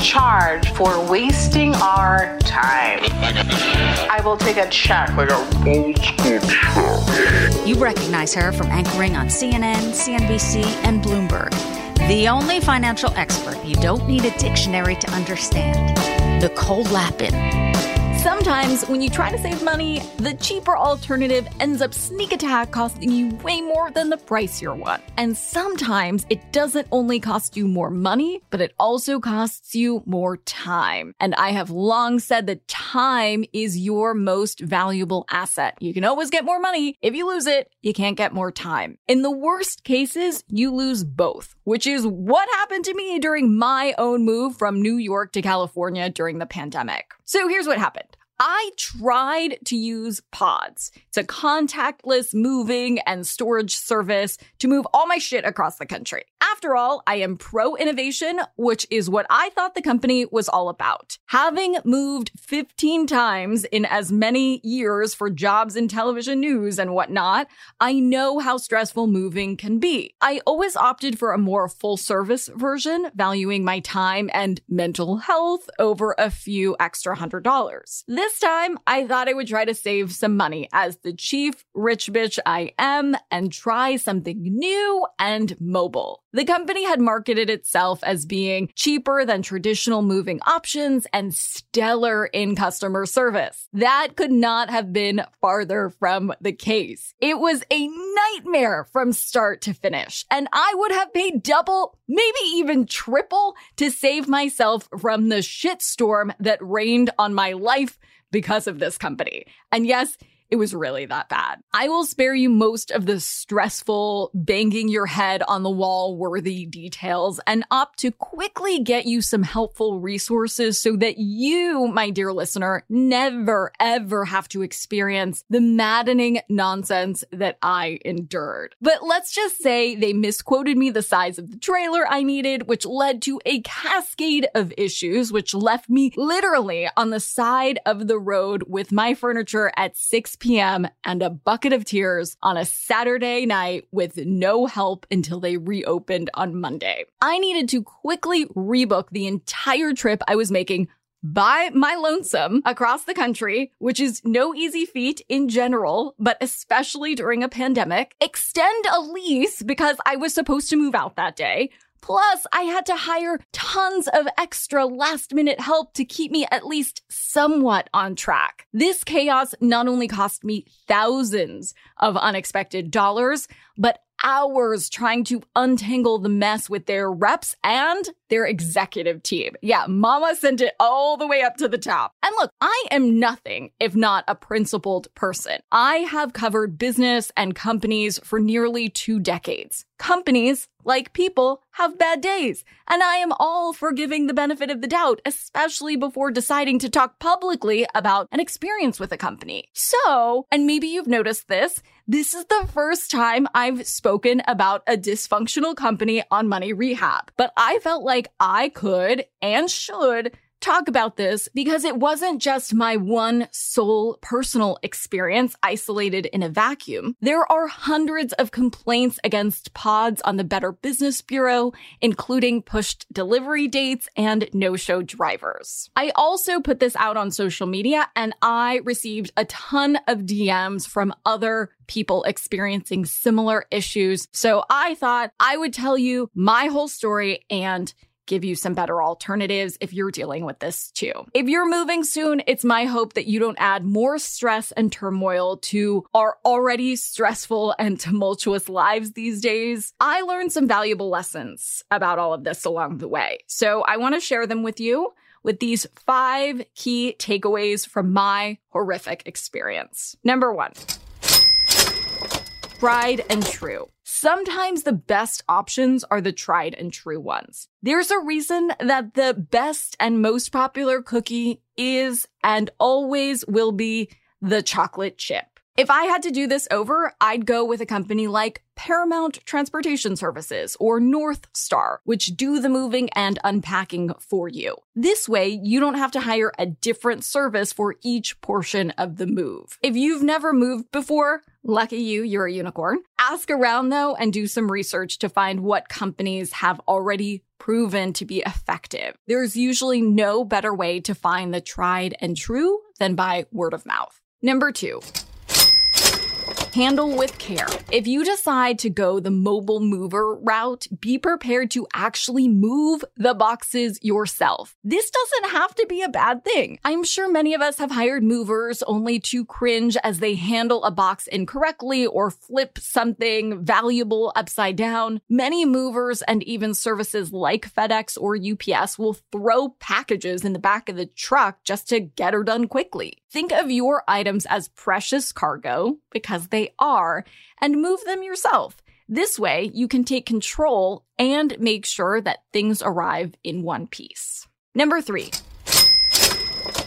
Charge for wasting our time. I will take a check. Like a wasted check. You recognize her from anchoring on CNN, CNBC, and Bloomberg. The only financial expert you don't need a dictionary to understand. Nicole Lapin. Sometimes, when you try to save money, the cheaper alternative ends up sneak attack costing you way more than the pricier one. And sometimes it doesn't only cost you more money, but it also costs you more time. And I have long said that time is your most valuable asset. You can always get more money. If you lose it, you can't get more time. In the worst cases, you lose both, which is what happened to me during my own move from New York to California during the pandemic. So here's what happened. I tried to use Pods. It's a contactless moving and storage service to move all my shit across the country. After all, I am pro innovation, which is what I thought the company was all about. Having moved 15 times in as many years for jobs in television news and whatnot, I know how stressful moving can be. I always opted for a more full service version, valuing my time and mental health over a few extra hundred dollars. This time, I thought I would try to save some money as the chief rich bitch I am and try something new and mobile. The company had marketed itself as being cheaper than traditional moving options and stellar in customer service. That could not have been farther from the case. It was a nightmare from start to finish, and I would have paid double, maybe even triple to save myself from the shitstorm that rained on my life because of this company. And yes, it was really that bad. I will spare you most of the stressful, banging your head on the wall worthy details and opt to quickly get you some helpful resources so that you, my dear listener, never ever have to experience the maddening nonsense that I endured. But let's just say they misquoted me the size of the trailer I needed, which led to a cascade of issues, which left me literally on the side of the road with my furniture at 6 p.m. and a bucket of tears on a Saturday night with no help until they reopened on Monday. I needed to quickly rebook the entire trip I was making by my lonesome across the country, which is no easy feat in general, but especially during a pandemic, extend a lease because I was supposed to move out that day. Plus, I had to hire tons of extra last minute help to keep me at least somewhat on track. This chaos not only cost me thousands of unexpected dollars, but hours trying to untangle the mess with their reps and their executive team. Yeah, mama sent it all the way up to the top. And look, I am nothing if not a principled person. I have covered business and companies for nearly two decades. Companies, like people, have bad days, and I am all for giving the benefit of the doubt, especially before deciding to talk publicly about an experience with a company. So, and maybe you've noticed this, this is the first time I've spoken about a dysfunctional company on Money Rehab, but I felt like I could and should talk about this because it wasn't just my one sole personal experience isolated in a vacuum. There are hundreds of complaints against pods on the Better Business Bureau, including pushed delivery dates and no-show drivers. I also put this out on social media and I received a ton of DMs from other people experiencing similar issues. So I thought I would tell you my whole story and give you some better alternatives if you're dealing with this too. If you're moving soon, it's my hope that you don't add more stress and turmoil to our already stressful and tumultuous lives these days. I learned some valuable lessons about all of this along the way. So I want to share them with you with these five key takeaways from my horrific experience. Number one tried and true. Sometimes the best options are the tried and true ones. There's a reason that the best and most popular cookie is and always will be the chocolate chip. If I had to do this over, I'd go with a company like Paramount Transportation Services or North Star, which do the moving and unpacking for you. This way, you don't have to hire a different service for each portion of the move. If you've never moved before, lucky you, you're a unicorn. Ask around though and do some research to find what companies have already proven to be effective. There's usually no better way to find the tried and true than by word of mouth. Number two, handle with care. If you decide to go the mobile mover route, be prepared to actually move the boxes yourself. This doesn't have to be a bad thing. I'm sure many of us have hired movers only to cringe as they handle a box incorrectly or flip something valuable upside down. Many movers and even services like FedEx or UPS will throw packages in the back of the truck just to get her done quickly. Think of your items as precious cargo because they are and move them yourself. This way, you can take control and make sure that things arrive in one piece. Number three,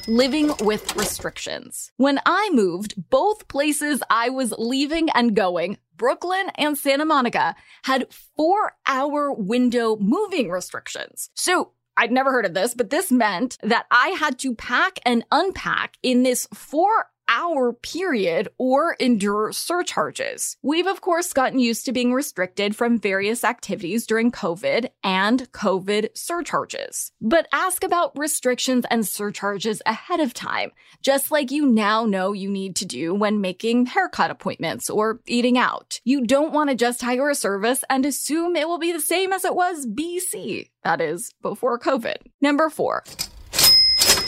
living with restrictions. When I moved, both places I was leaving and going, Brooklyn and Santa Monica, had four hour window moving restrictions. So I'd never heard of this, but this meant that I had to pack and unpack in this four hour period or endure surcharges. We've of course gotten used to being restricted from various activities during COVID and COVID surcharges. But ask about restrictions and surcharges ahead of time, just like you now know you need to do when making haircut appointments or eating out. You don't want to just hire a service and assume it will be the same as it was BC, that is, before COVID. Number four.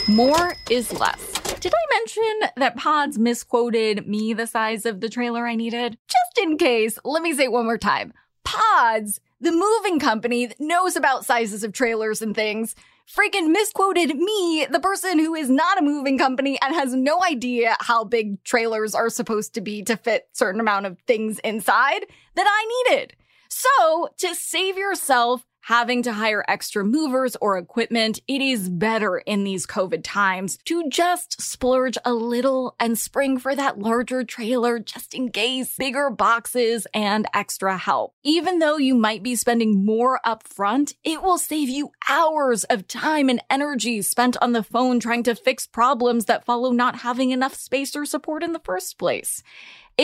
More is less. Did I mention that Pods misquoted me the size of the trailer I needed? Just in case, let me say it one more time. Pods, the moving company that knows about sizes of trailers and things, freaking misquoted me, the person who is not a moving company and has no idea how big trailers are supposed to be to fit certain amount of things inside that I needed. So, to save yourself having to hire extra movers or equipment, it is better in these COVID times to just splurge a little and spring for that larger trailer just in case, bigger boxes and extra help. Even though you might be spending more upfront, it will save you hours of time and energy spent on the phone trying to fix problems that follow not having enough space or support in the first place.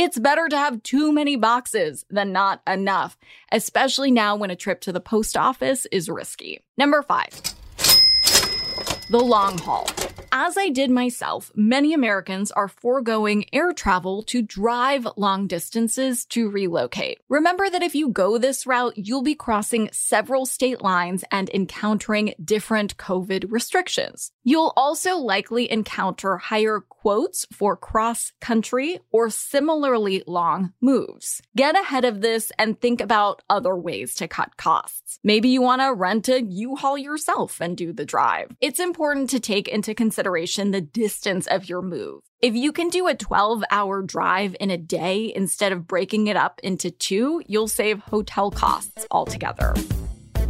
It's better to have too many boxes than not enough, especially now when a trip to the post office is risky. Number five, the long haul. As I did myself, many Americans are foregoing air travel to drive long distances to relocate. Remember that if you go this route, you'll be crossing several state lines and encountering different COVID restrictions. You'll also likely encounter higher quotes for cross country or similarly long moves. Get ahead of this and think about other ways to cut costs. Maybe you want to rent a U-Haul yourself and do the drive. It's important to take into consideration the distance of your move. If you can do a 12 hour drive in a day instead of breaking it up into two, you'll save hotel costs altogether.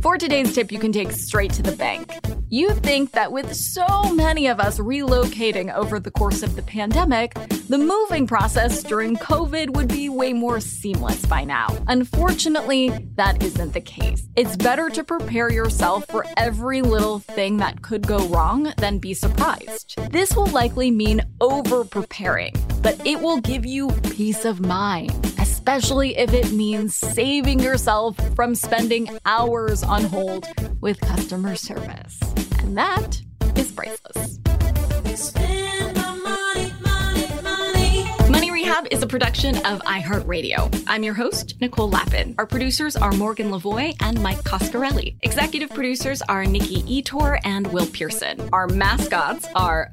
For today's tip, you can take straight to the bank. You think that with so many of us relocating over the course of the pandemic, the moving process during COVID would be way more seamless by now. Unfortunately, that isn't the case. It's better to prepare yourself for every little thing that could go wrong than be surprised. This will likely mean over preparing, but it will give you peace of mind, especially if it means saving yourself from spending hours on hold with customer service. And that is priceless. Money Rehab is a production of iHeartRadio. I'm your host, Nicole Lapin. Our producers are Morgan Lavoie and Mike Coscarelli. Executive producers are Nikki Ettore and Will Pearson. Our mascots are